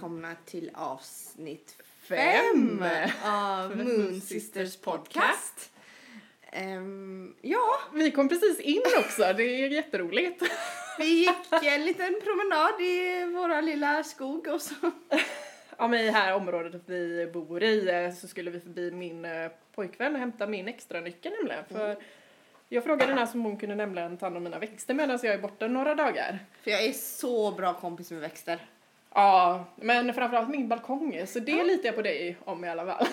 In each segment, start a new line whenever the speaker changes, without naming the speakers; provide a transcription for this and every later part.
välkomna till avsnitt
Fem.
av Moon Sisters podcast. Ehm, ja,
Vi kom precis in också, det är jätteroligt.
vi gick en liten promenad i våra lilla skog och så.
Ja, men i det här området vi bor i eh, så skulle vi förbi min eh, pojkvän och hämta min extra nyckel nämligen. För jag frågade henne om hon kunde nämligen ta hand om mina växter medan jag är borta några dagar.
För jag är så bra kompis med växter.
Ja, men framförallt min balkong, så det litar jag på dig om i alla fall.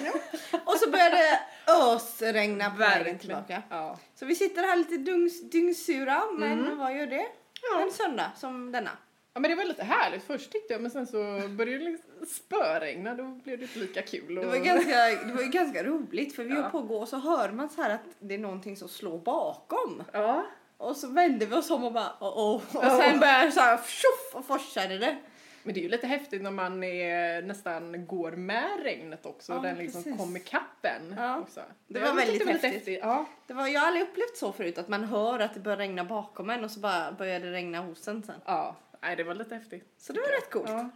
Och så började det ösregna på vägen tillbaka.
Ja.
Så vi sitter här lite dungs, dyngsura, men vad gör det?
Ja.
En söndag som denna.
ja, men det var lite härligt först tyckte jag, men sen så började det liksom spöregna, då blev det inte lika kul. Och...
Det var, ganska, det var ju ganska roligt för vi
Ja.
på att gå och så hör man så här att det är någonting som slår bakom.
Ja.
Och så vände vi oss om och bara oh, oh. Och
Ja.
sen började så här tjoff och forsade det.
Men det är ju lite häftigt när man är, nästan går med regnet också.
Ja,
och den liksom
precis.
kommer kappen
Ja.
också.
Det
Jag
var
tyckte
väldigt
det
häftigt.
Ja.
Det var, jag har aldrig upplevt så förut att man hör att det börjar regna bakom en och så bara börjar det regna hos en sen.
ja. Nej, det var lite häftigt.
Så det var rätt coolt.
Ja.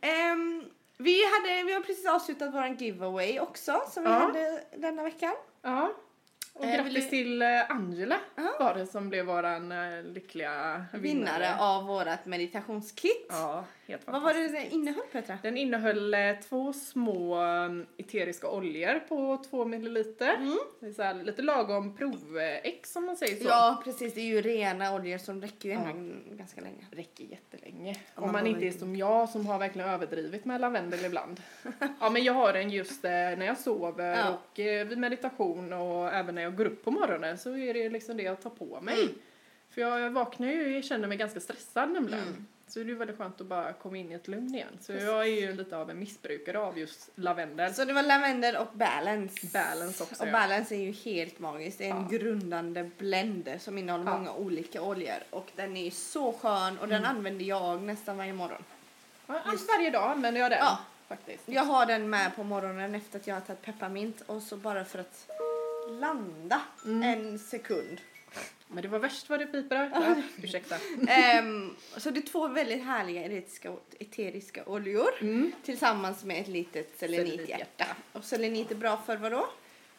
Ehm, vi, hade, vi har precis avslutat vår giveaway också som vi
Ja.
hade denna veckan.
ja. Och
Eh,
grattis till eh, Angela
Ja.
var det som blev våran eh, lyckliga vinnare.
Vinnare av vårt meditationskit.
Ja, helt
Vad var det det innehöll Petra?
Den innehöll eh, två små eh, eteriska oljor på två milliliter.
Mm.
Det är så här, lite lagom provex om man säger så.
Ja precis, det är ju rena oljor som räcker ju ändå ganska länge.
räcker jättelänge.
man
Om man inte är som jag som har verkligen överdrivit med lavendel ibland. ja men jag har den just eh, när jag sover
Ja.
och eh, vid meditation och även när jag går upp på morgonen så är det liksom det jag tar på mig.
Mm.
För jag vaknar ju och känner mig ganska stressad nämligen.
Mm.
Så det är väldigt skönt att bara komma in i ett lugn igen. Så jag är ju lite av en missbrukare av just lavendel.
Så det var lavendel och balance.
Balance också,
Och
ja.
balance är ju helt magiskt. Det är en
Ja.
grundande blend som innehåller
Ja.
många olika oljor. Och den är så skön och den använder jag nästan varje morgon.
Ja, varje dag använder jag den.
Ja.
Faktiskt.
Jag har den med på morgonen efter att jag har tagit pepparmint och så bara för att landa en sekund.
Men det var värst vad det piper. Ja, ursäkta.
Ehm, så det är två väldigt härliga eteriska, eteriska oljor
Mm.
tillsammans med ett litet selenithjärta. Och selenit är bra för vad då?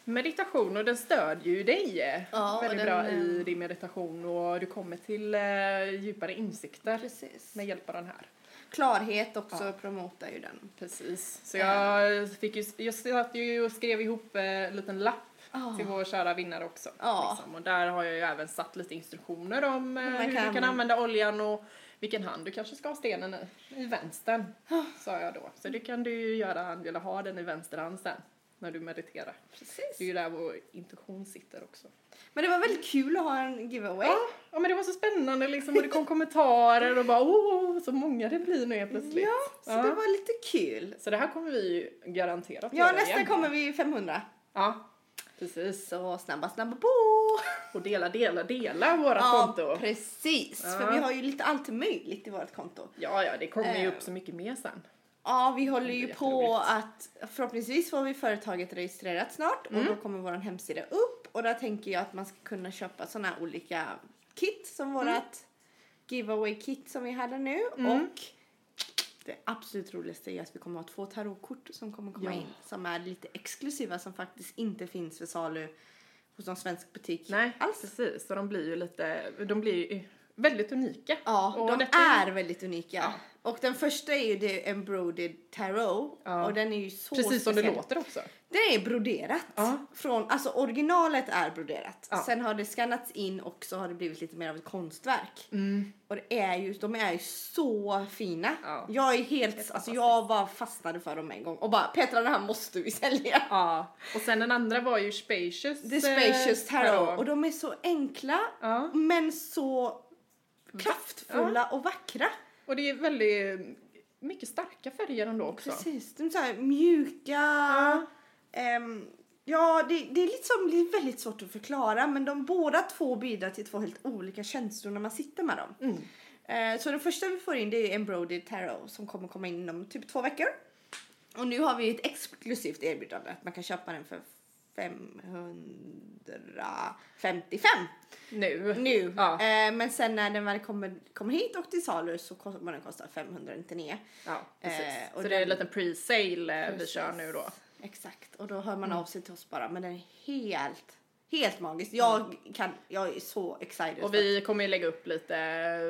Meditation och den stödjer ju dig
Ja,
väldigt
den,
bra i din meditation och du kommer till eh, djupare insikter
Precis.
med hjälp av den här.
Klarhet också
Ja.
promotar ju den.
Precis. Så jag fick ju, jag satt ju och skrev ihop eh, en liten lapp
Ja.
till vår kära vinnare också.
Ja.
Liksom. Och där har jag ju även satt lite instruktioner om eh,
Hur kan
du kan använda oljan och vilken hand du kanske ska ha stenen i. I vänstern, sa jag då. Så det kan du ju göra, Angela, ha den i vänster hand sen när du mediterar.
Precis.
Det är ju där vår intuition sitter också.
Men det var väldigt kul att ha en giveaway.
Ja, ja men det var så spännande liksom och det kom kommentarer och bara åh, så många det blir nu helt plötsligt.
Ja, så
Ja.
det var lite kul.
Så det här kommer vi ju garanterat
Ja, nästa
igen.
kommer vi 500.
Ja, precis.
Så snabba, snabba på!
Och dela, dela, dela vårat
Ja,
konto.
precis.
Ja.
För vi har ju lite allt möjligt i vårt konto.
Ja, ja, det kommer ju
Eh.
upp så mycket mer sen.
Ja, vi håller ju på att förhoppningsvis får vi företaget registrerat snart
Mm.
och då kommer vår hemsida upp och där tänker jag att man ska kunna köpa här olika kit som
Mm.
vårat giveaway kit som vi hade nu
Mm.
och det absolut roligaste är att vi kommer ha två tarotkort som kommer komma
Ja.
in som är lite exklusiva som faktiskt inte finns för salu hos någon svensk butik
Nej,
alls.
precis. Så de blir ju lite, de blir ju väldigt unika.
Ja,
Och
de
detta
är väldigt unika.
Ja.
Och den första är ju The Embroidered Tarot
Ja.
och den är ju så
Precis som det
speciell.
låter också.
Den är broderat.
Ja.
Från, alltså originalet är broderat.
Ja.
Sen har det skannats in och så har det blivit lite mer av ett konstverk.
Mm.
Och det är ju, de är ju så fina.
Ja.
Jag är helt, alltså
fantastiskt.
jag bara fastnade för dem en gång och bara Petra den här måste vi sälja.
Ja, och sen den andra var ju Spacious.
The Spacious
eh,
Tarot och de är så enkla
Ja.
men så kraftfulla och vackra.
Och det är väldigt mycket starka färger ändå också.
Precis, de är så här mjuka.
Ja.
Ehm, ja, det, det är liksom det är väldigt svårt att förklara men de båda två bidrar till två helt olika känslor när man sitter med dem.
Mm.
Eh, så den första vi får in det är Embroidered Tarot som kommer komma in om typ två veckor. Och nu har vi ett exklusivt erbjudande att man kan köpa den för 555.
Nu.
nu.
Ja.
Eh, men sen när den väl kommer, kommer hit och till salu så kommer den kosta 599.
Ja, precis.
Eh, och
så det är en
den-
liten pre-sale eh, vi kör nu då.
Exakt. Och då hör man av sig till oss bara. Men den är helt, helt magisk. Jag, kan, jag är så excited.
Och vi kommer ju lägga upp lite...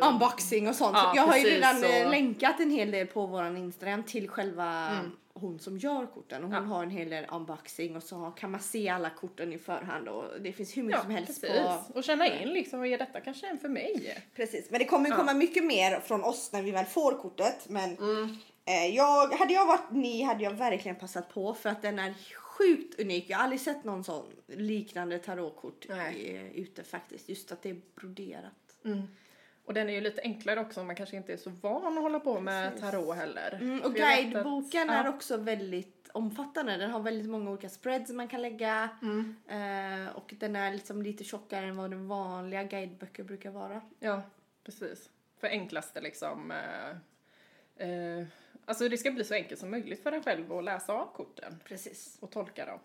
unboxing och sånt.
Ja,
jag har ju redan eh,
och-
länkat en hel del på våran Instagram till själva hon som gör korten. Och hon
Mm. Ja.
har en hel del unboxing och så kan man se alla korten i förhand och det finns hur mycket
Ja,
som helst
precis.
på
Och känna in liksom, vad är detta kanske en för mig?
Precis, men det kommer ju
Ja.
komma mycket mer från oss när vi väl får kortet. Men
Mm.
eh, jag, hade jag varit ni hade jag verkligen passat på för att den är sjukt unik. Jag har aldrig sett någon sån liknande tarotkort eh, ute faktiskt. Just att det är broderat.
Och den är ju lite enklare också, man kanske inte är så van att hålla på med
Precis.
tarot heller.
Mm, och
vet att-
guideboken
ja.
är också väldigt omfattande. Den har väldigt många olika spreads man kan lägga.
Mm.
Eh, och den är liksom lite tjockare än vad den vanliga guideböcker brukar vara.
Ja, precis. För enklaste liksom... Eh, eh, alltså det ska bli så enkelt som möjligt för en själv att läsa av korten
Precis.
och tolka dem.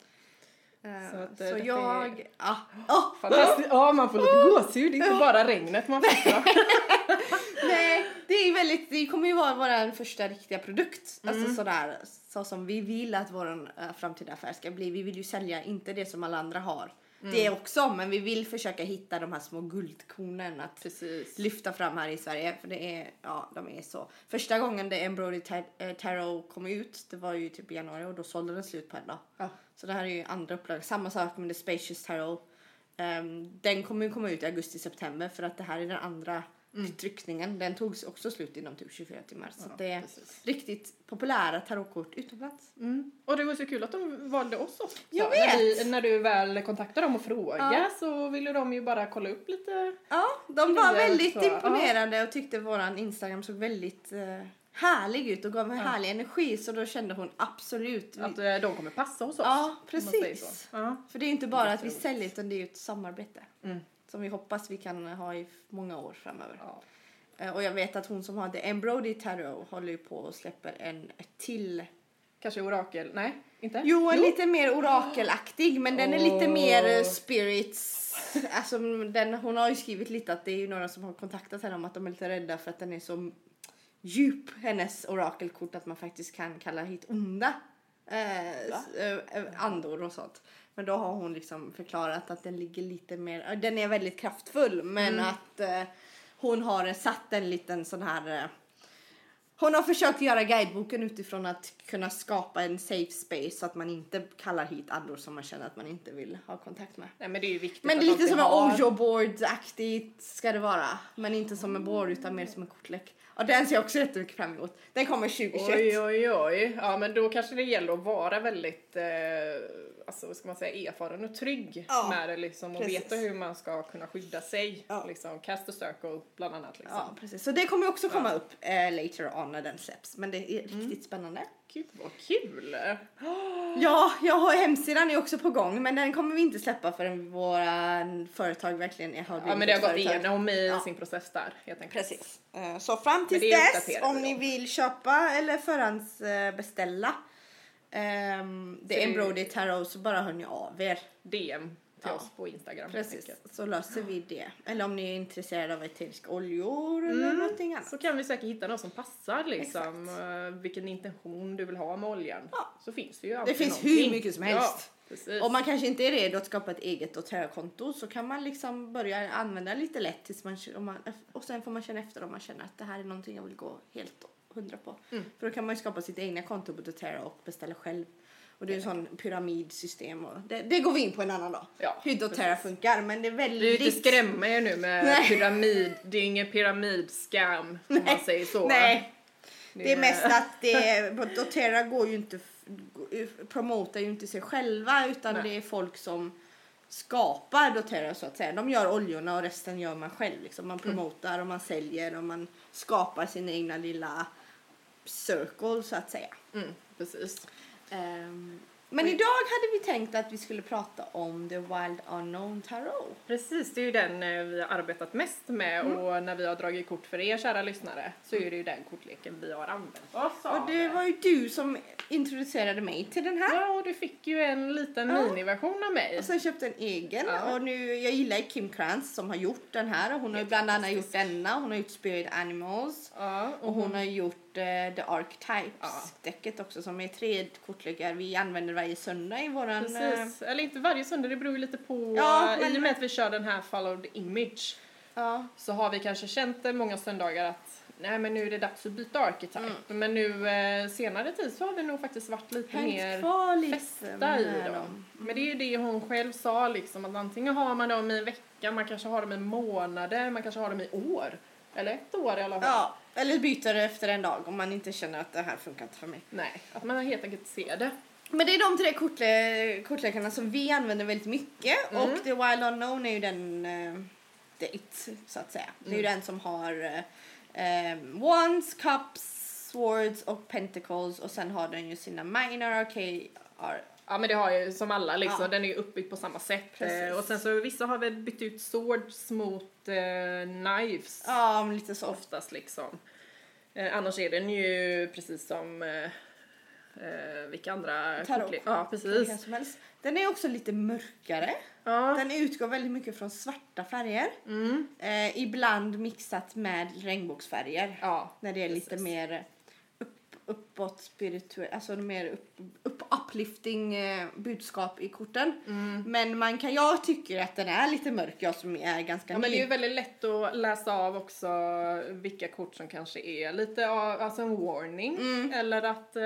Eh,
Så
så
att, eh, detta
jag...
är-
Ah, oh,
Fantastiskt! Ja, man får lite gåshud. Det är inte bara regnet man får.
Nej, det är väldigt, det kommer ju vara vår första riktiga produkt.
Mm.
Alltså sådär, så som vi vill att vår uh, framtida affär ska bli. Vi vill ju sälja inte det som alla andra har.
Mm.
Det också, men vi vill försöka hitta de här små guldkornen att
Precis.
lyfta fram här i Sverige. För det är, ja, de är så. Första gången det Embroidery eh, Tarot kom ut, det var ju typ i januari och då sålde den slut på en dag.
Ja.
Så det här är ju andra upplagan. Samma sak med The Spacious Tarot. Ehm, den kommer ju komma ut i augusti-september för att det här är den andra tryckningen. Den togs också slut inom typ 24 timmar. Så
Mm. Ja,
det är
precis.
riktigt populära tarotkort utomlands.
Mm. Och det var så kul att de valde oss också.
Jag
När,
vet.
vi, när du väl kontaktade dem och frågade
Ja.
så ville de ju bara kolla upp lite.
Ja, de var väldigt
så,
imponerade och tyckte våran Instagram såg väldigt eh, härlig ut och gav en
Ja.
härlig energi. Så då kände hon absolut.
Att eh, de kommer passa hos oss.
Ja, precis.
Ja.
För det är ju inte bara att vi säljer utan det är ju ett samarbete.
Mm.
Som vi hoppas vi kan ha i många år framöver.
Ja.
Eh, Och jag vet att hon som har The Embroidery Tarot håller ju på och släpper en till.
Kanske orakel? Nej, inte?
Jo, en lite mer orakelaktig men den är lite mer eh, spirits. Alltså, den, hon har ju skrivit lite att det är ju några som har kontaktat henne om att de är lite rädda för att den är så djup, hennes orakelkort, att man faktiskt kan kalla hit onda eh, s- eh, andor och sånt. Men då har hon liksom förklarat att den ligger lite mer, eh, den är väldigt kraftfull men att eh, hon har satt en liten sån här eh, hon har försökt göra guideboken utifrån att kunna skapa en safe space så att man inte kallar hit andor som man känner att man inte vill ha kontakt med.
Nej men det är ju viktigt
Men det är lite som en
ha-
Ojo board-aktigt ska det vara. Men inte som en board utan mer som en kortlek. Och den ser jag också jättemycket fram emot. Den kommer 2021.
Oj, oj, oj. Ja, men då kanske det gäller att vara väldigt, eh, alltså vad ska man säga, erfaren och trygg
Ja,
med det liksom och
precis.
veta hur man ska kunna skydda sig.
Ja.
Liksom, cast a circle bland annat liksom.
Ja, precis. Så det kommer också komma upp eh, later on när den släpps. Men det är riktigt spännande.
Gud vad kul!
Ja, jag har hemsidan är också på gång. Men den kommer vi inte släppa förrän våra företag verkligen är, har
Ja
blivit
men det har gått
företag.
igenom i
Ja.
sin process där helt enkelt.
Precis. Eh, Så fram
det är
dess, om
då.
ni vill köpa eller förhandsbeställa um,
Så
The
det-
Embroidery Tarot så bara hör ni av er.
DM till
Ja.
oss på Instagram
Precis, så löser vi det. Eller om ni är intresserade av eteriska oljor eller någonting annat.
Så kan vi säkert hitta något som passar liksom, eh, vilken intention du vill ha med oljan.
Ja.
Så finns det ju alltid
finns hur
någonting.
mycket som helst.
Ja.
Om man kanske inte är redo att skapa ett eget doTERRA-konto så kan man liksom börja använda lite lätt tills man, om man, och sen får man känna efter om man känner att det här är någonting jag vill gå helt hundra på.
Mm.
För då kan man ju skapa sitt egna konto på doTERRA och beställa själv. Och det är en sån pyramidsystem och det, det går vi in på en annan dag.
Ja,
hur doTERRA funkar men det är
Du
väldigt...
vill inte skrämma er nu med
Nej.
pyramid, det är ingen pyramidskam om man säger så.
Nej, det är mest att det, doTERRA går ju inte, promotar ju inte sig själva utan
Nej.
det är folk som skapar doTERRA så att säga. De gör oljorna och resten gör man själv. Liksom. Man promotar och man säljer och man skapar sin egna lilla circle så att säga.
Mm, precis.
Ehm, Men idag hade vi tänkt att vi skulle prata om The Wild Unknown Tarot.
Precis, det är ju den eh, vi har arbetat mest med
Mm.
och när vi har dragit kort för er kära lyssnare så är det ju den kortleken vi har använt oss av.
Och det var ju du som introducerade mig till den här.
Ja, och du fick ju en liten
Ja.
miniversion av mig.
Och sen köpte en egen.
Ja.
Och nu, jag gillar Kim Krantz som har gjort den här. Och Hon har ju bland annat gjort denna. Hon har gjort Spirit Animals.
Ja,
Och hon har gjort eh, The Archetypes
Ja.
däcket också som är tre kortlekar vi använder varje söndag i våran... eh,
Precis, eller inte varje söndag, det beror ju lite på.
Ja,
I
men-
och med att vi kör den här followed image
ja.
så har vi kanske känt det många söndagar att nej men nu är det dags att byta archetype.
Mm.
Men nu eh, senare tid så har vi nog faktiskt varit lite
Hängt
mer fästa i
dem.
dem. Men det är ju det hon själv sa liksom att antingen har man dem i en vecka, man kanske har dem i månader, man kanske har dem i år. Eller ett år i alla fall.
Ja, eller byter det efter en dag om man inte känner att det här funkar inte för mig.
Nej, att man helt enkelt ser det.
Men det är de tre kortle kortlekarna som vi använder väldigt mycket
Mm.
och The Wild Unknown är ju den, uh, the it så att säga. Det är ju
Mm.
den som har uh, um, Wands, Cups, Swords och Pentacles och sen har den ju sina minor arcade ar-
Ja men det har ju som alla liksom,
Ja.
den är ju uppbyggd på samma sätt.
Precis.
Eh, Och sen så vissa har väl bytt ut swords mot eh, knives
Ja, men lite så.
oftast liksom. Eh, annars är den ju precis som eh, eh, vilka andra
Tarot.
Ja precis.
Den är också lite mörkare.
Ja.
Den utgår väldigt mycket från svarta färger.
Mm.
Eh, ibland mixat med regnbågsfärger.
Ja.
När det är lite
Precis.
mer upp, uppåt spirituellt, alltså mer upp, upp, uplifting eh, budskap i korten.
Mm.
Men man kan, jag tycker att den är lite mörk, jag som är ganska
Ja men det är ju väldigt lätt att läsa av också vilka kort som kanske är lite av, alltså en warning
Mm.
eller att eh,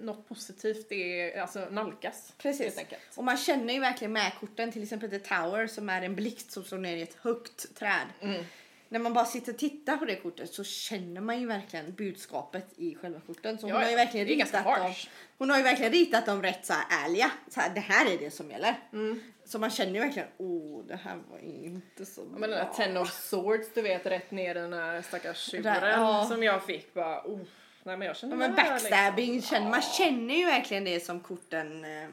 något positivt är, alltså nalkas
Precis. Och man känner ju verkligen med korten, till exempel The Tower som är en blixt som slår ner i ett högt träd.
Mm.
När man bara sitter och tittar på det kortet så känner man ju verkligen budskapet i själva korten. Så hon
Ja,
har ju verkligen ritat dem. Hon har ju verkligen ritat dem rätt så här ärliga. Så här, det här är det som gäller.
Mm.
Så man känner ju verkligen, åh det här var inte så
Ja, men den där
bra.
Ten of Swords, du vet, rätt ner den här stackars tjuren
Där, ja.
som jag fick. Bara, oh, nej men jag kände
Ja, men
här,
backstabbing,
liksom.
känner, man känner ju verkligen det som korten... Eh,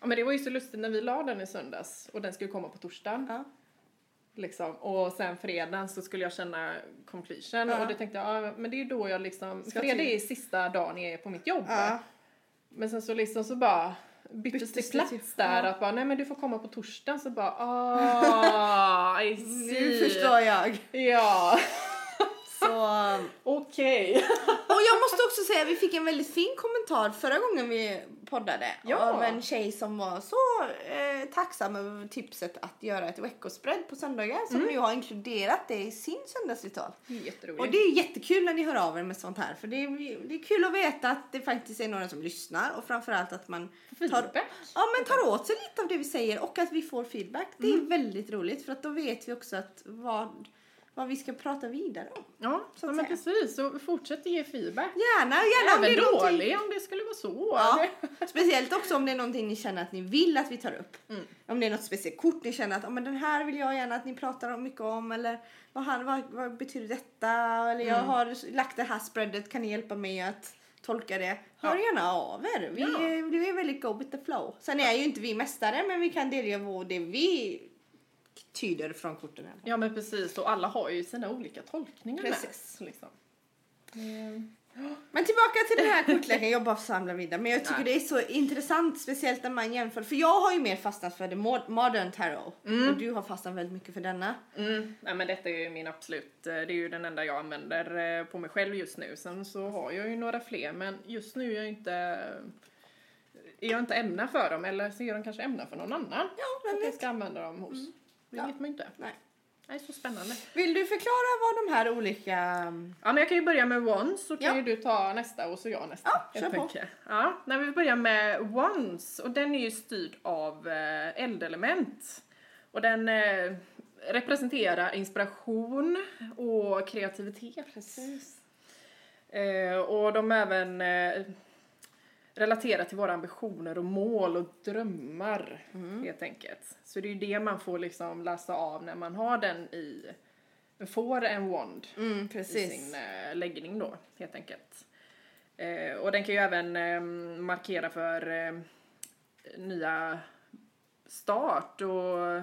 Ja men det var ju så lustigt när vi la den i söndags och den skulle komma på torsdagen. Liksom. Och sen fredagen så skulle jag känna completion
Ja.
och det tänkte jag, ja, men det är då jag liksom,
Ska
fredag är sista dagen jag är på mitt jobb.
Ja.
Men sen så liksom så bara byttes, det plats
till-
där
ja.
att bara, nej men du får komma på torsdagen så bara, ah, I
Nu
see.
förstår jag.
Ja,
Så,
okej.
och jag måste också säga vi fick en väldigt fin kommentar förra gången vi poddade
Ja.
av en tjej som var så eh, tacksam över tipset att göra ett veckospread på söndagar som nu har inkluderat det i sin söndagsritual.
Jätteroligt.
Och det är jättekul när ni hör av er med sånt här för det är, det är kul att veta att det faktiskt är några som lyssnar och framförallt att man tar, ja, men tar åt sig lite av det vi säger och att vi får feedback. Det är
Mm.
väldigt roligt för att då vet vi också att vad, vad vi ska prata vidare om.
Ja,
Så
ja men precis. Så fortsätt ge feedback.
Gärna, gärna om det
Även
är någonting-
dålig om det skulle vara så.
Ja, speciellt också om det är någonting ni känner att ni vill att vi tar upp.
Mm.
Om det är något speciellt kort ni känner att oh, men den här vill jag gärna att ni pratar om mycket om eller vad, han, vad, vad betyder detta eller jag
Mm.
har lagt det här spreadet kan ni hjälpa mig att tolka det. Hör
Ja.
gärna av er. Vi,
Ja.
vi är väldigt go with the flow. Sen är ju inte vi mästare men vi kan delge vad det vi tyder från korten. fall.
Ja men precis och alla har ju sina olika tolkningar
Precis.
med. Liksom.
Men tillbaka till den här kortleken, jag bara samlar vidare. Men jag tycker
Nej.
det är så intressant, speciellt när man jämför. För jag har ju mer fastnat för det mod- modern tarot. Och du har fastnat väldigt mycket för denna.
Mm. Nej, men detta är ju min absolut, eh, det är ju den enda jag använder eh, på mig själv just nu. Sen så har jag ju några fler men just nu är jag inte är jag inte ämna för dem eller så är de kanske ämna för någon annan.
Ja,
att
vem
jag ska använda dem hos. Det
Ja.
vet man inte.
Nej.
Nej, så spännande.
Vill du förklara vad de här olika...
Ja, men jag kan ju börja med Wands så kan
Ja.
ju du ta nästa och så jag nästa.
Ja, kör på.
Ja, när vi börjar med Wands och den är ju styrd av eh, eldelement. Och den eh, representerar inspiration och kreativitet.
Precis.
Eh, och de även eh, relaterar till våra ambitioner och mål och drömmar helt enkelt. Så det är ju det man får liksom läsa av när man har den i, får en wand
Mm,
i sin eh, läggning då, helt enkelt. Eh, och den kan ju även eh, markera för eh, nya start och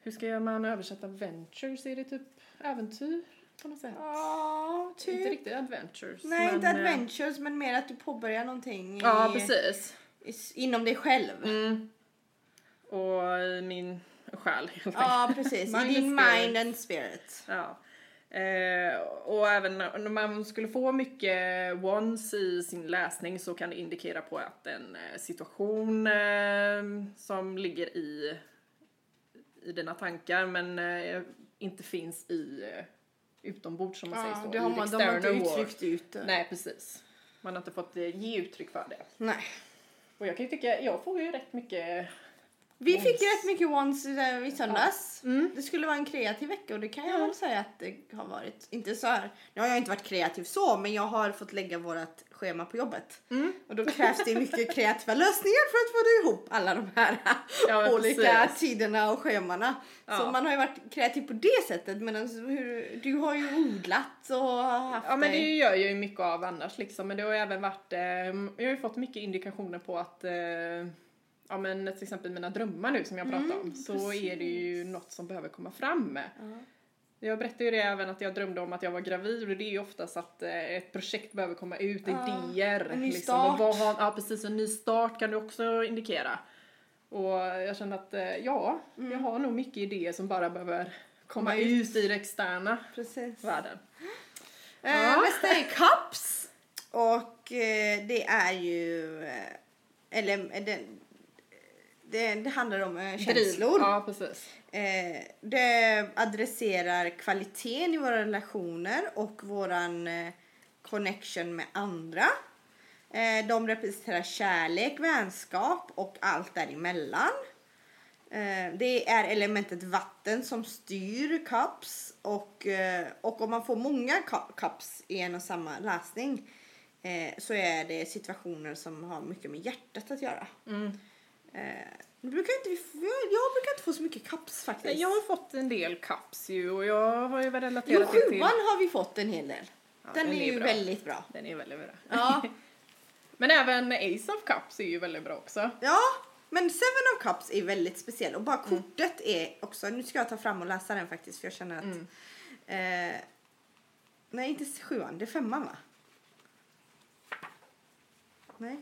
hur ska man översätta ventures? Är det typ äventyr på något sätt?
Ja,
Inte
typ.
riktigt adventures.
Nej, inte
men, eh,
adventures men mer att du påbörjar någonting
Ja,
i,
precis.
i, inom dig själv.
Mm. Och i min själ helt enkelt.
Ja, precis. I
Mind
din
and spirit.
mind and spirit.
Ja. Eh, och även när när man skulle få mycket wands i sin läsning så kan det indikera på att en eh, situation eh, som ligger i, i dina tankar men eh, inte finns i eh, utombords som man säger
Ja,
så.
det har man, de har inte uttryckt ut det.
Nej, precis. Man har inte fått eh, ge uttryck för det.
Nej.
Och jag kan ju tycka, jag får ju rätt mycket
Vi
Wands.
fick rätt mycket wands eh, i söndags.
Mm.
Det skulle vara en kreativ vecka och det kan jag
Ja.
väl säga att det har varit. Inte så här. Nu har jag inte varit kreativ så, men jag har fått lägga vårt schema på jobbet.
Mm.
Och då krävs det mycket kreativa lösningar för att få ihop alla de här
Ja,
olika
precis.
tiderna och schemana. Så
Ja.
man har ju varit kreativ på det sättet. Medan hur, du har ju odlat och haft
Ja men det
dig-
gör jag ju mycket av annars liksom. Men det har även varit, eh, jag har ju fått mycket indikationer på att eh, Ja men till exempel mina drömmar nu som jag pratar
Mm,
om så är det ju något som behöver komma fram. Jag berättade ju det även att jag drömde om att jag var gravid och det är ju oftast att eh, ett projekt behöver komma ut,
Ja,
idéer.
en ny
liksom, och
start.
vad har, ja precis, en ny start kan det också indikera. Och jag kände att eh, ja, jag har nog mycket idéer som bara behöver komma
Komma ut.
i den externa
Precis.
världen.
Eh,
Ja.
nästa är cups. Och eh, det är ju... Eh, eller eh, det, det, handlar om eh, känslor.
Ja, precis.
Eh, det adresserar kvaliteten i våra relationer och våran eh, connection med andra. Eh, de representerar kärlek, vänskap och allt däremellan. Eh, det är elementet vatten som styr cups och, eh, och om man får många cu- cups i en och samma läsning eh, så är det situationer som har mycket med hjärtat att göra.
Mm.
Eh, nu brukar inte vi, jag, brukar inte få så mycket cups faktiskt.
Jag har fått en del cups ju och jag har ju väl
Jo,
relaterat det till...
sjuan har vi fått en hel del.
Ja,
den, är ju
bra.
väldigt bra.
Den är väldigt bra.
Ja.
Men även Ace of Cups är ju väldigt bra också.
ja, men Seven of Cups är väldigt speciell och bara
Mm.
kortet är också, nu ska jag ta fram och läsa den faktiskt för jag känner att
Mm.
eh, Nej, inte sjuan, det är femman va? Nej.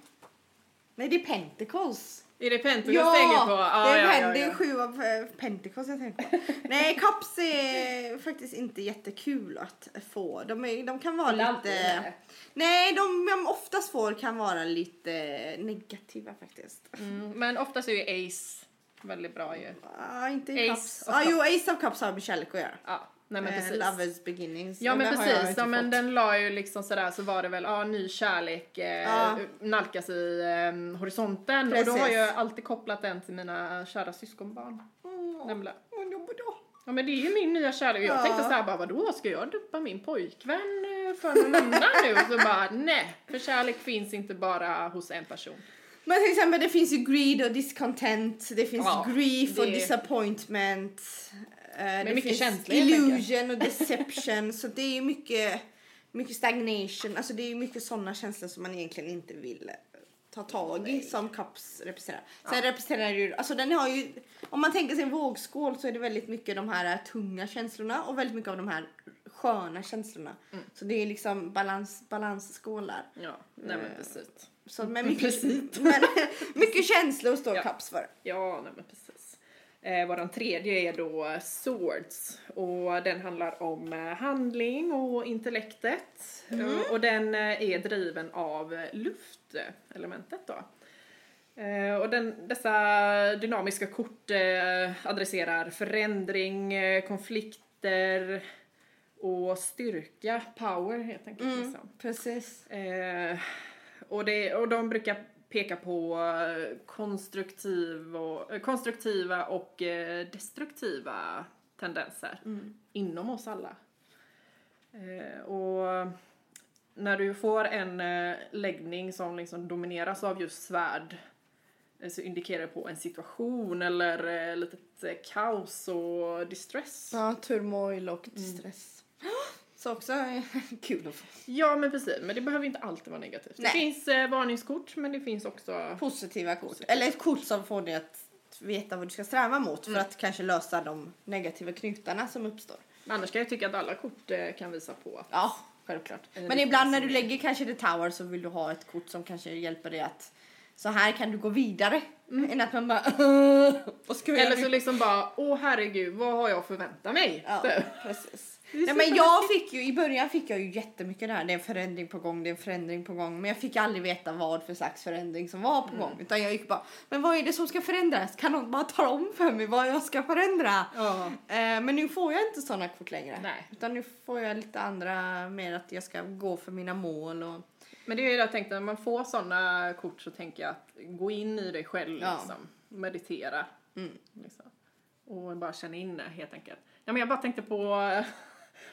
Nej, det är Pentacles.
Är det Pentacles du tänker på? Ja,
det, är,
ja, ja,
det är
ja.
sju av eh, Pentacles jag tänker på. Nej, Cups är faktiskt inte jättekul att få. De, är, de kan vara lite... Nej, de de oftast får kan vara lite negativa faktiskt.
Mm, men oftast är ju Ace väldigt bra ju.
Ah, inte i
Ace
Cups. Ah, jo,
Cups.
Ace of Cups har med kärlek att göra.
Ja, nej men
Eh,
precis.
Lovers beginnings.
Ja men precis, ja, men
fått.
den la ju liksom sådär så var det väl, ja ny kärlek eh,
Ja.
nalkas i eh, horisonten och då har
Precis.
jag alltid kopplat den till mina kära syskonbarn.
Åh,
Nämligen. Ja men det är ju min nya kärlek och jag
Ja.
tänkte såhär bara vadå ska jag duppa min pojkvän eh, för någon annan nu? Och så bara nej, för kärlek finns inte bara hos en person.
Men till exempel det finns ju greed och discontent, det finns
Ja,
grief och
det-
disappointment. Eh, det
mycket
finns illusion och deception. så det är ju mycket, mycket stagnation, alltså det är ju mycket sådana känslor som man egentligen inte vill eh, ta tag i som cups representerar. Sen representerar ju, alltså den har ju, om man tänker sig en vågskål så är det väldigt mycket de här tunga känslorna och väldigt mycket av de här sköna känslorna.
Mm.
Så det är liksom balans, balansskålar.
Ja, nej men
Eh,
precis.
Så med mycket,
Precis.
men, mycket känslor står
Ja.
cups för.
Ja, nej men precis. Eh, våran tredje är då Swords och den handlar om eh, handling och intellektet Eh, och den eh, är driven av luftelementet då. Eh, och den, dessa dynamiska kort eh, adresserar förändring, konflikter och styrka, power helt enkelt.
Mm.
Liksom.
Precis.
Och, det, och de brukar peka på eh, konstruktiv och, eh, konstruktiva och eh, destruktiva tendenser inom oss alla. Och när du får en läggning som liksom domineras av just svärd så indikerar det på en situation eller litet eh, kaos och distress.
Ja, turmoil och distress. Så Så också kul att få.
Ja men precis, men det behöver inte alltid vara negativt.
Nej.
Det finns eh, varningskort men det finns också...
Positiva kort.
Positiva.
Eller ett kort som får dig att veta vad du ska sträva mot
Mm.
för att kanske lösa de negativa knutarna som uppstår.
Men annars kan jag tycka att alla kort eh, kan visa på att...
Ja, självklart.
Eh,
Men ibland när du lägger kanske the tower så vill du ha ett kort som kanske hjälper dig att så här kan du gå vidare. Än att man bara
Eller så liksom bara, åh herregud, vad har jag förväntat mig?
Ja,
Typ.
precis. Nej, men jag fick ju, i början fick jag ju jättemycket det här, det är en förändring på gång, det är en förändring på gång. Men jag fick aldrig veta vad för slags förändring som var på
Mm.
gång. Utan jag gick bara, men vad är det som ska förändras? Kan någon bara tala om för mig vad jag ska förändra?
Ja.
Eh, men nu får jag inte sådana kort längre.
Nej.
Utan nu får jag lite andra, mer att jag ska gå för mina mål och
Men det är ju det jag tänkte, när man får sådana kort så tänker jag att gå in i dig själv
Ja.
liksom. Meditera.
Mm.
Liksom. Och bara känna in det helt enkelt. Ja, men jag bara tänkte på,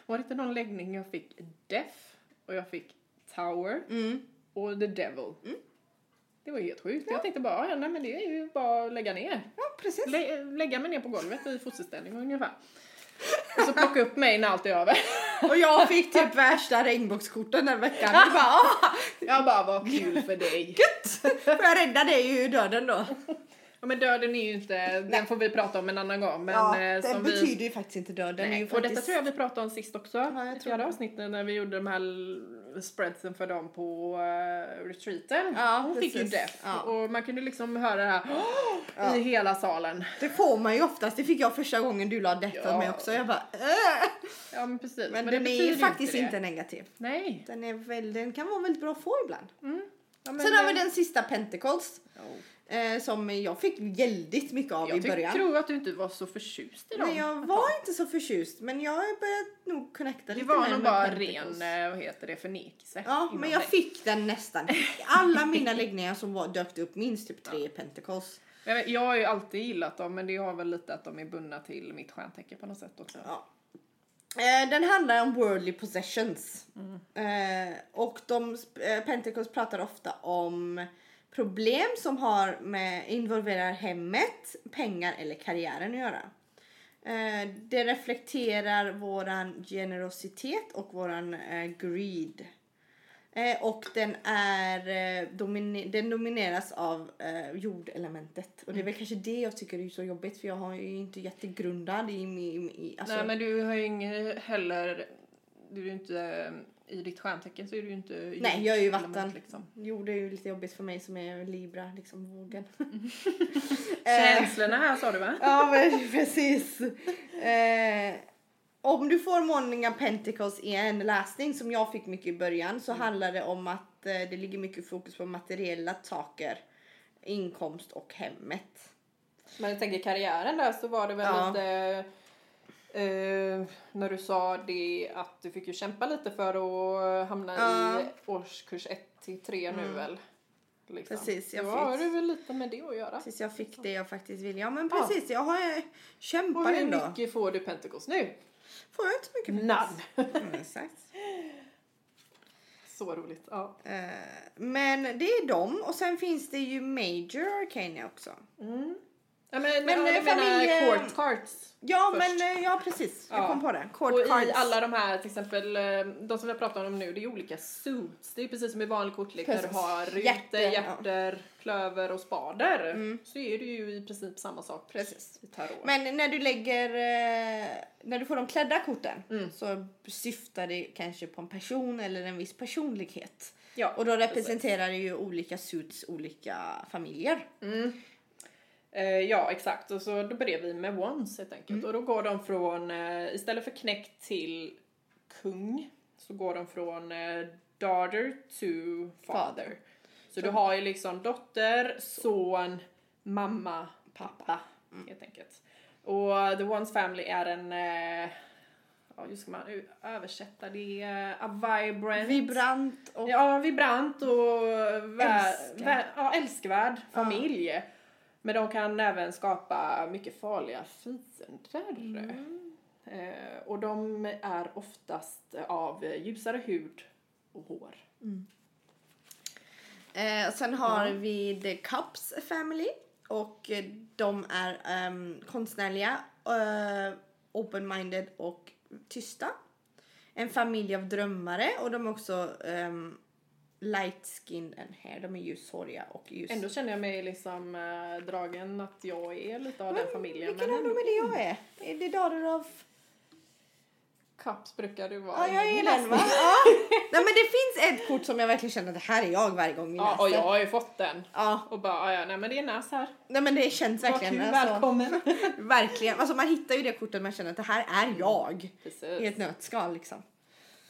var det inte någon läggning jag fick Deaf och jag fick Tower
Mm.
och The Devil. Det var ju helt sjukt. Jag tänkte bara, ja, nej men det är ju bara att lägga ner.
Ja, precis.
Lä lägga mig ner på golvet i fosterställning ungefär. Och så plocka upp mig när allt är över.
Och jag fick typ värsta regnbågskorten den veckan. Jag bara, "Ah,
Jag bara, vad kul för dig.
gött! För jag räddade dig ur döden då.
Ja, men döden är ju inte, den får vi prata om en annan gång. Men,
ja,
eh, vi,
betyder ju faktiskt inte döden. Den
Nej,
ju
och
faktiskt...
detta tror jag vi pratade om sist också.
Ja, jag
I
det.
avsnittet när vi gjorde de här spreadsen för dem på uh, retreaten.
Ja,
Hon fick ju death.
Ja.
Och man kunde liksom höra det här
Ja.
i hela salen.
Det får man ju oftast. Det fick jag första gången du la detta
Ja.
mig också. Jag bara, äh.
Ja men precis.
Men,
det
den är ju faktiskt
det.
inte negativ.
Nej.
Den, är väl, den kan vara väldigt bra att få ibland.
Ja, men
Sen har vi den sista Pentacles.
Ja.
Eh, som jag fick väldigt mycket av
Jag
i början.
tror att du inte var så förtjust i dem.
Men jag var inte så förtjust. Men jag har börjat nog connecta
Det
lite
var
mer
nog
med
bara
Pentacles.
ren, eh, vad heter det, förnekelse.
Ja, men jag
dig.
fick den nästan. Alla mina läggningar som var dök upp minst typ tre Pentacles.
Jag, vet, jag har ju alltid gillat dem men det har väl lite att de är bundna till mitt stjärntecken på något sätt också.
Ja. Eh, den handlar om worldly possessions.
Mm.
Eh, och de, eh, Pentacles pratar ofta om problem som har med, involverar hemmet, pengar eller karriären att göra. Eh, det reflekterar våran generositet och våran eh, greed. Eh, och den, är, domine- den domineras av jordelementet. Och det är väl kanske det jag tycker är så jobbigt för jag har ju inte jättegrundad i min... I, alltså,
Nej men du har ju inget heller, du är inte, i ditt stjärntecken så är du ju inte
Nej, jag är ju vatten.
Liksom.
Jo, det är ju lite jobbigt för mig som är Libra, liksom vågen.
Känslorna här sa du va?
ja, men precis. Eh, om du får of Pentacles i en läsning som jag fick mycket i början så handlar det om att eh, det ligger mycket fokus på materiella saker, inkomst och hemmet.
Men jag tänker karriären där så var det väl
Ja.
lite eh, när du sa det att du fick ju kämpa lite för att hamna
Ja.
i årskurs 1 till 3 nu
Mm.
väl? Liksom.
Precis, jag
Då har du väl lite med det att göra.
Tills jag fick det jag faktiskt vill. Ja men
Ja.
precis, jag har eh,
Och
kämpat
hur
ändå.
mycket får du Pentacles nu?
Får jag inte så mycket
None.
Mm, exakt.
Så roligt. Ja.
Eh, men det är dem och sen finns det ju Major Arcana också.
Mm. Ja, men,
Men,
men
eh,
du menar
familje-
court cards?
Ja
Först.
men eh, ja precis, jag
Ja.
kom på det. Court
Och
cards.
i alla de här, till exempel, eh, de som vi har pratat om nu, det är olika suits. Det är precis som i vanlig kortlek där du
Precis.
har rutor,
Hjärter, ja.
klöver och spader.
Mm.
Så är det ju i princip samma sak
Precis.
i tarot.
Men när du lägger, när du får de klädda korten
Mm.
så syftar det kanske på en person eller en viss personlighet.
ja,
Och då representerar det ju olika suits olika familjer.
Mm. Eh, ja, exakt. Och så då börjar vi med wands helt enkelt.
Mm.
Och då går de från, eh, istället för knäckt till kung, så går de från eh, daughter to father.
Father.
Så, du har ju liksom dotter, son, mamma, pappa
Mm.
helt enkelt. Och the ones family är en, ja hur ska man översätta det? A vibrant.
Vibrant och
Ja, vibrant och vä-
Älskad.
vä- ja, älskvärd familj. Men de kan även skapa mycket farliga fiender.
Mm.
Eh, och de är oftast av ljusare hud och hår.
Eh, sen har
Ja.
vi The Cups Family och de är ehm, konstnärliga, eh, open-minded och tysta. en familj av drömmare och de är också um, light skinned and hair. De är ljushåriga och ljus...
Ändå känner jag mig liksom äh, dragen att jag är lite av den familjen.
Vilken av dem är det jag är? Är det Daughter of...
Cups brukar du vara.
Ja, jag är den va? Ja. Nej men det finns ett kort som jag verkligen känner att det här är jag varje gång vi
Ja,
läser.
och jag har ju fått den.
Ja,
Och bara, "Ah, ja, nej men det är Nas här.
nej men det känns verkligen.
Kul,
alltså,
välkommen.
verkligen. Alltså man hittar ju det kortet man känner att det här är jag. I
Precis.
ett nötskal liksom.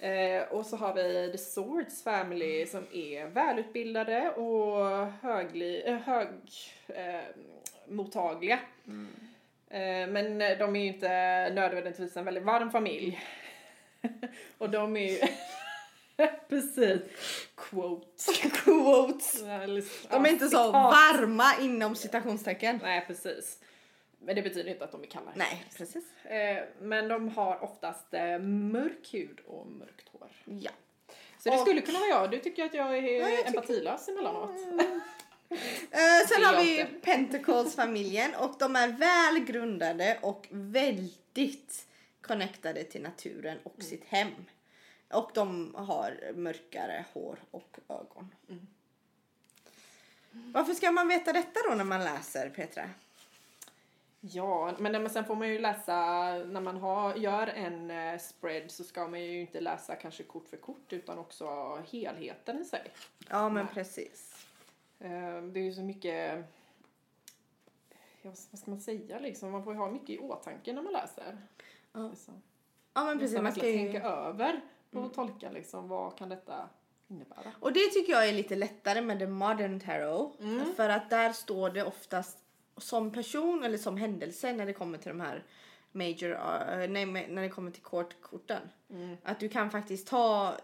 Eh, och så har vi The Swords Family som är välutbildade och högli, eh, hög, eh, mottagliga. Eh, men de är ju inte nödvändigtvis en väldigt varm familj. och de är ju... Precis. Quote.
Quotes. De är inte så varma inom citationstecken.
Nej, precis. Men det betyder inte att de är kalla.
Nej, precis.
Eh, men de har oftast eh, mörk hud och mörkt hår.
Ja.
Så det
Och-
skulle kunna vara jag. Du tycker att jag är
jag tycker-
empatilös emellanåt.
Eh, sen har vi. Pentacles-familjen och de är väl grundade och väldigt connectade till naturen och
Mm.
sitt hem. Och de har mörkare hår och ögon.
Mm.
Varför ska man veta detta då när man läser Petra?
Ja, men men sen får man ju läsa, när man har, gör en eh, spread så ska man ju inte läsa kanske kort för kort utan också helheten i sig.
Ja men
Nej.
precis.
Eh, Det är ju så mycket, ja, vad ska man säga liksom, man får ju ha mycket i åtanke när man läser.
Ja.
Liksom.
Ja men precis.
Man
ska ju...
tänka över och tolka liksom, vad kan detta innebära?
Och det tycker jag är lite lättare med the modern tarot.
Mm.
För att där står det oftast som person eller som händelse när det kommer till de här major, uh, nej när det kommer till kortkorten.
Mm.
Att du kan faktiskt ta,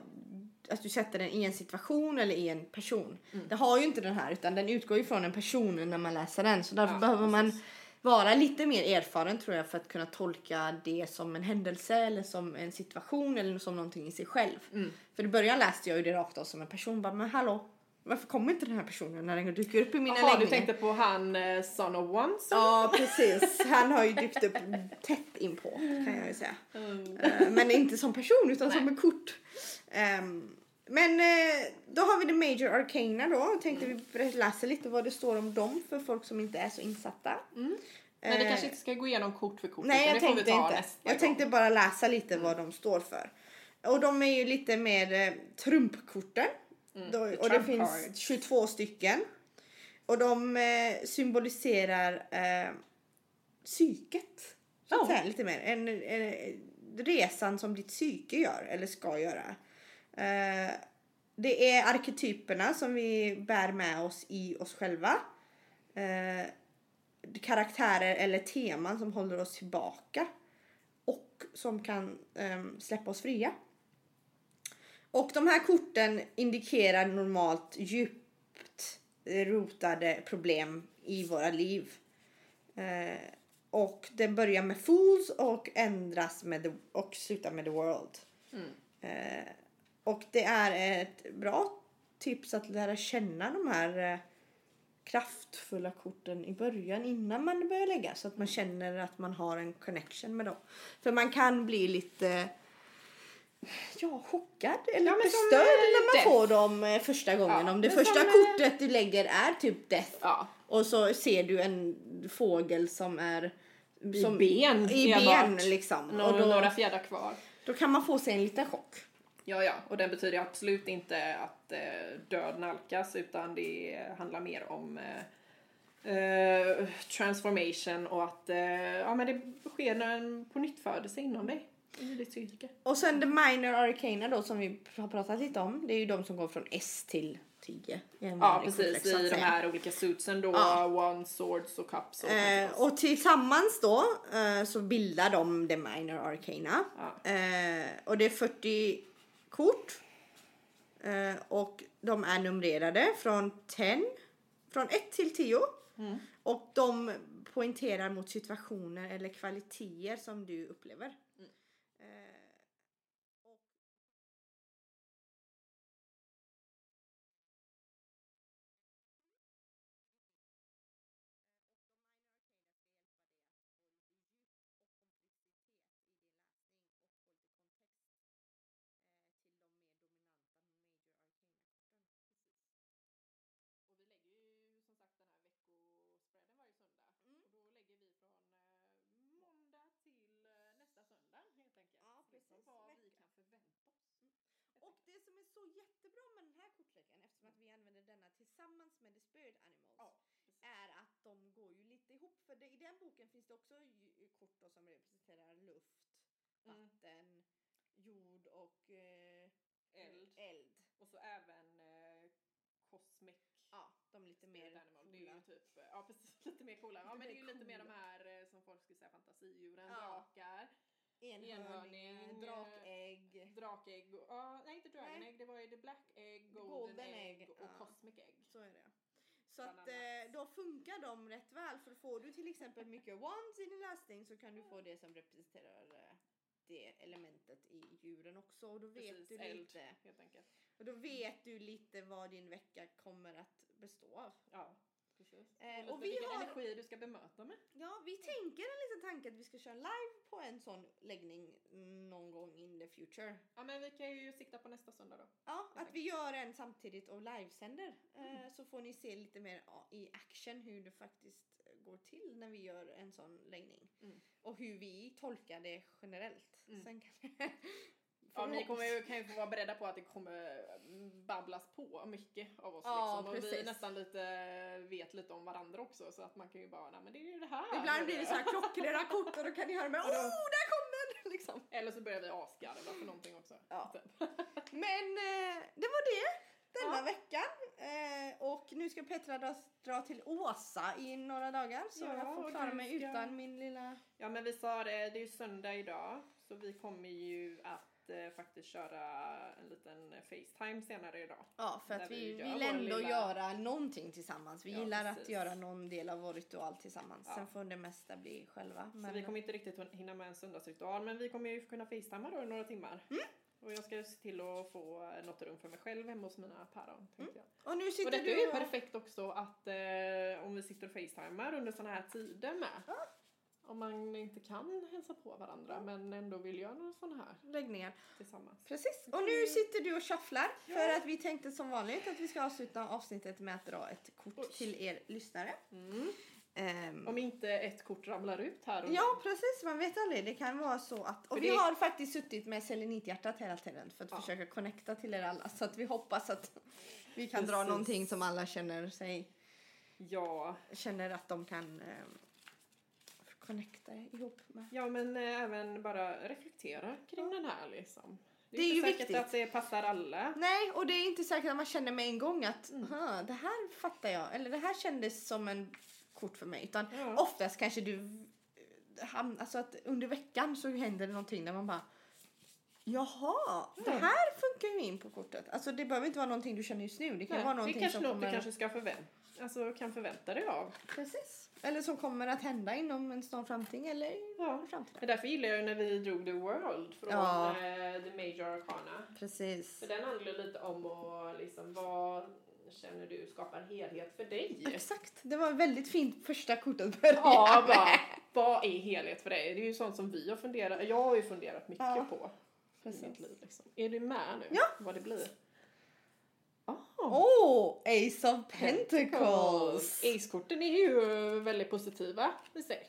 att du sätter den i en situation eller i en person.
Mm.
Det har ju inte den här utan den utgår ju från en person när man läser den. Så därför
Ja,
behöver man
precis.
vara lite mer erfaren tror jag för att kunna tolka det som en händelse eller som en situation eller som någonting i sig själv.
Mm.
För i början läste jag ju det rakt av som en person. Bara, men hallå, varför kommer inte den här personen när den dyker upp i mina
du
läggningar?
tänkte på han eh, Son of One? som-
Ja, precis. Han har ju dykt upp tätt inpå kan jag ju säga. Eh, Men inte som person utan som
Nej.
en kort. Ehm, men eh, då har vi the major arcana då. Tänkte vi läser lite vad det står om dem för folk som inte är så insatta.
Mm. Men vi
Eh,
kanske inte ska gå igenom kort för kort
Nej, jag tänkte inte. Jag
gång.
tänkte bara läsa lite vad de står för. Och de är ju lite mer eh, trumpkorten.
Mm,
Då, och det finns
cards.
22 stycken. Och de eh, symboliserar eh, psyket. Så
Ja.
säga, lite mer. En, en, resan som ditt psyke gör eller ska göra. Eh, det är arketyperna som vi bär med oss i oss själva. Eh, karaktärer eller teman som håller oss tillbaka och som kan ehm, släppa oss fria. Och de här korten indikerar normalt djupt rotade problem i våra liv. Eh, och den börjar med Fools och ändras med the, och slutar med The World.
Mm.
Eh, och det är ett bra tips att lära känna de här eh, kraftfulla korten i början innan man börjar lägga så att man känner att man har en connection med dem. För man kan bli lite ja, chockad eller
Ja,
bestörd
eh,
när man
Death.
får dem eh, första gången.
Ja,
Om det första
eh,
kortet du lägger är typ Death
Ja,
och så ser du en fågel som är
i
som,
ben
i ben liksom.
Nå-
Och då,
Några fjädrar kvar.
då kan man få sig en liten chock.
Ja, ja, och den betyder absolut inte att eh, död nalkas utan det handlar mer om eh, eh, transformation och att eh, ja, men det sker en på nytt födelse inom dig. Psyke.
Och sen the minor arcana då som vi har pratat lite om. Det är ju de som går från S till 10. i en
Ja, precis. I de här olika suitsen då.
Ja.
One, swords och cups och
Eh, och tillsammans då eh, så bildar de the minor arcana.
Ja.
Eh, och det är 40 kort. Eh, och de är numrerade från 10, från 1 till 10.
Mm.
Och de poängterar mot situationer eller kvaliteter som du upplever. Eh, Precis.
vad vi
Vecka.
kan förvänta oss.
Och det som är så jättebra med den här kortleken eftersom att vi använder denna tillsammans med The Spirit Animals
Ja,
är att de går ju lite ihop. För det, i den boken finns det också kort då som representerar luft,
Mm.
vatten, jord och eh,
Eld.
eld.
Och så även eh, Cosmic
Ja, de lite mer
Animal. Det är ju
coola.
typ, ja precis, lite mer coola. Ja men det är ju lite mer de
coola.
här eh, som folk skulle säga fantasidjuren,
Ja.
drakar,
Enhörning,
enhörning,
drakägg.
drakägg och, ja nej inte Dragon
Nej.
Egg, det var ju The Black Egg, Golden,
Golden
Egg,
Egg,
och
ja.
Cosmic Egg.
Så är det. Så
Bland
att eh, då funkar de rätt väl för får du till exempel mycket wands i din läsning så kan du få det som representerar eh, det elementet i djuren också och då vet
Precis,
du
eld
lite
helt enkelt.
och då vet du lite vad din vecka kommer att bestå av.
Ja,
Eh, och vi
vilken
har-
energi du ska bemöta med.
Ja, vi tänker en liten tanke att vi ska köra live på en sån läggning någon gång in the future.
Ja men vi kan ju sikta på nästa söndag då.
Ja, att vi gör en samtidigt och livesänder.
Mm.
Eh, så får ni se lite mer ja, i action hur det faktiskt går till när vi gör en sån läggning.
Mm.
Och hur vi tolkar det generellt.
Mm.
Sen kan
Ja, ni kommer ju, kan ju få vara beredda på att det kommer mm, babblas på mycket av oss
Ja,
liksom. Och vi nästan lite vet lite om varandra också så att man kan ju bara, nej men det är ju det här.
Ibland blir det så här klockrena kort och då kan ni höra med. Oh, där kom den! Liksom.
Eller så börjar vi asgarva för någonting också.
Ja.
Typ.
Men eh, det var det denna
Ja.
veckan. Eh, och nu ska Petra dra, dra till Åsa i några dagar så
Ja,
jag får klara mig utan min lilla...
Ja men vi sa det, det är ju söndag idag så vi kommer ju att eh, faktiskt köra en liten Facetime senare idag.
Ja, för att vi
vi
vill ändå
lilla-
göra någonting tillsammans. Vi
Ja,
gillar att
precis.
göra någon del av vår ritual tillsammans.
Ja.
Sen får det mesta bli själva.
Så
Men...
vi kommer inte riktigt hinna med en söndagsritual men vi kommer ju kunna facetimea då i några timmar.
Mm.
Och jag ska se till att få något rum för mig själv hemma hos mina päron jag.
Och nu sitter
Och detta
du
är ju perfekt också att eh, om vi sitter och facetimar under såna här tider med.
Ja.
Om man inte kan hälsa på varandra men ändå vill göra några såna här
läggningar.
tillsammans.
Precis. Och nu sitter du och shufflar för att vi tänkte som vanligt att vi ska avsluta avsnittet med att dra ett kort
Oj.
till er lyssnare.
Mm.
Ehm,
Om inte ett kort ramlar ut här och
Ja precis, man vet aldrig. Det kan vara så att... Och vi
det-
har faktiskt suttit med selenithjärtat hela tiden för att
Ja.
försöka connecta till er alla. Så att vi hoppas att vi kan dra
Precis.
någonting som alla känner sig...
Ja,
Känner att de kan eh, connecta ihop med.
ja men eh, även bara reflektera kring den här liksom. Det är,
Det är
inte
ju
säkert
viktigt.
att det passar alla.
Nej, och det är inte säkert att man känner med en gång att
Mm.
"Aha, det här fattar jag. Eller det här kändes som en kort för mig. Utan
Ja.
oftast kanske du... eh, Alltså att under veckan så händer det någonting där man bara Jaha, det här funkar ju in på kortet. Alltså det behöver inte vara någonting du känner just nu. Det kan
Nej,
vara
det
någonting
kanske
som
något
kommer...
du kanske ska förvänta, alltså, kan förvänta dig av.
Precis. Eller som kommer att hända inom en snar framtid eller
Ja.
framtiden.
Därför gillar jag när vi drog The World från
Ja.
eh, The Major Arcana.
Precis.
För den handlar lite om att liksom, vad känner du skapar helhet för dig?
Exakt. Det var väldigt fint första kort att börja
Ja,
med.
bara, vad är helhet för dig? Det är ju sånt som vi har funderat, jag har ju funderat mycket
Ja.
på
Precis.
mitt liv. Liksom. Är du med nu?
Ja.
Vad det blir? Oh.
Oh, Ace of Pentacles!
Ace-korten är ju väldigt positiva i sig.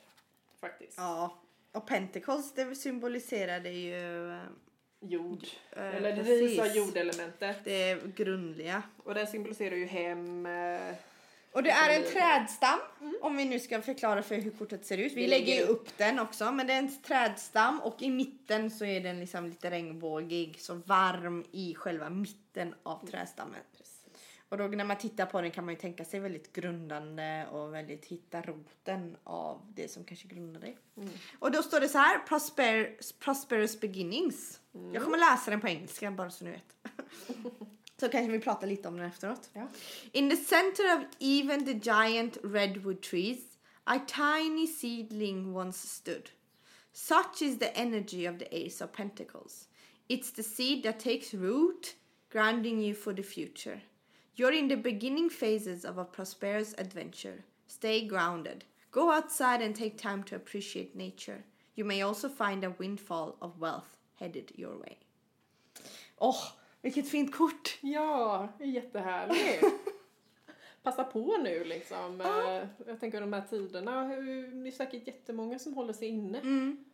Faktiskt.
Ja, och Pentacles det symboliserade ju eh,
Jord.
Eh,
Eller det
precis.
visar jordelementet.
det grundliga.
Och den symboliserar ju hem.
Och det är en
Mm.
trädstam, om vi nu ska förklara för hur kortet ser ut. Vi,
Vi
lägger ju upp den också, men det är en trädstam och i mitten så är den liksom lite regnbågig, så varm i själva mitten av trädstammen. Och då när man tittar på den kan man ju tänka sig väldigt grundande och väldigt hitta roten av det som kanske grundar dig. Och då står det så här, prosper, prosperous beginnings. Jag kommer läsa den på engelska bara så ni vet. så kanske vi pratar lite om den efteråt.
Ja.
In the center of even the giant redwood trees, a tiny seedling once stood. Such is the energy of the Ace of Pentacles. It's the seed that takes root, grounding you for the future. You're in the beginning phases of a prosperous adventure. Stay grounded. Go outside and take time to appreciate nature. You may also find a windfall of wealth headed your way. Åh, vilket fint kort!
Ja, det är jättehärligt. Passa på nu liksom. Eh, Jag tänker de här tiderna, det är säkert jättemånga som håller sig inne.
Mm.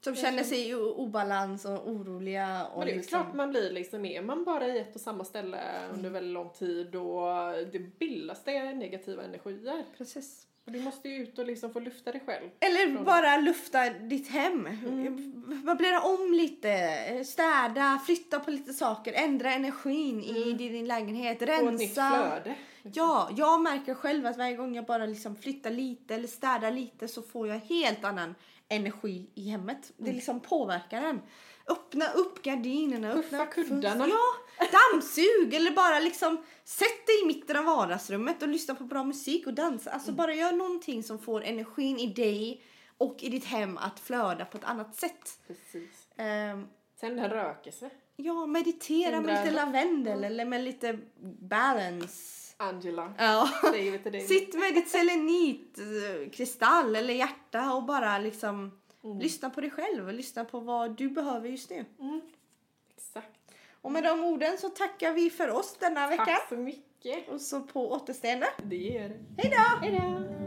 Som känner sig i obalans och oroliga. Och
Men det är
liksom,
klart man blir liksom, är man bara i ett och samma ställe under väldigt lång tid och det bildas det negativa energier.
Precis.
Du måste ju ut och liksom få lufta dig själv.
Eller
Från-
bara lufta ditt hem.
Mm.
Möblera om lite, städa, flytta på lite saker, ändra energin i din lägenhet,
Få ett nytt
rensa.
flöde.
Ja, jag märker själv att varje gång jag bara liksom flyttar lite eller städar lite så får jag helt annan energi i hemmet. Det liksom påverkar en. Öppna upp gardinerna,
Puffa
öppna
kuddarna.
Ja, dammsug eller bara liksom sätt dig i mitten av vardagsrummet och lyssna på bra musik och dansa. Alltså bara gör någonting som får energin i dig och i ditt hem att flöda på ett annat sätt.
Precis.
Ehm,
Sen den rökelse.
ja, meditera med lite lavendel eller med lite balance.
Angela,
Ja.
säger vi till dig.
Sitt med ditt selenit, kristall eller hjärta och bara liksom lyssna på dig själv och lyssna på vad du behöver just nu.
Mm.
Och med de orden så tackar vi för oss denna vecka.
Tack så mycket.
Och så på återseende.
Det är det.
Hej då!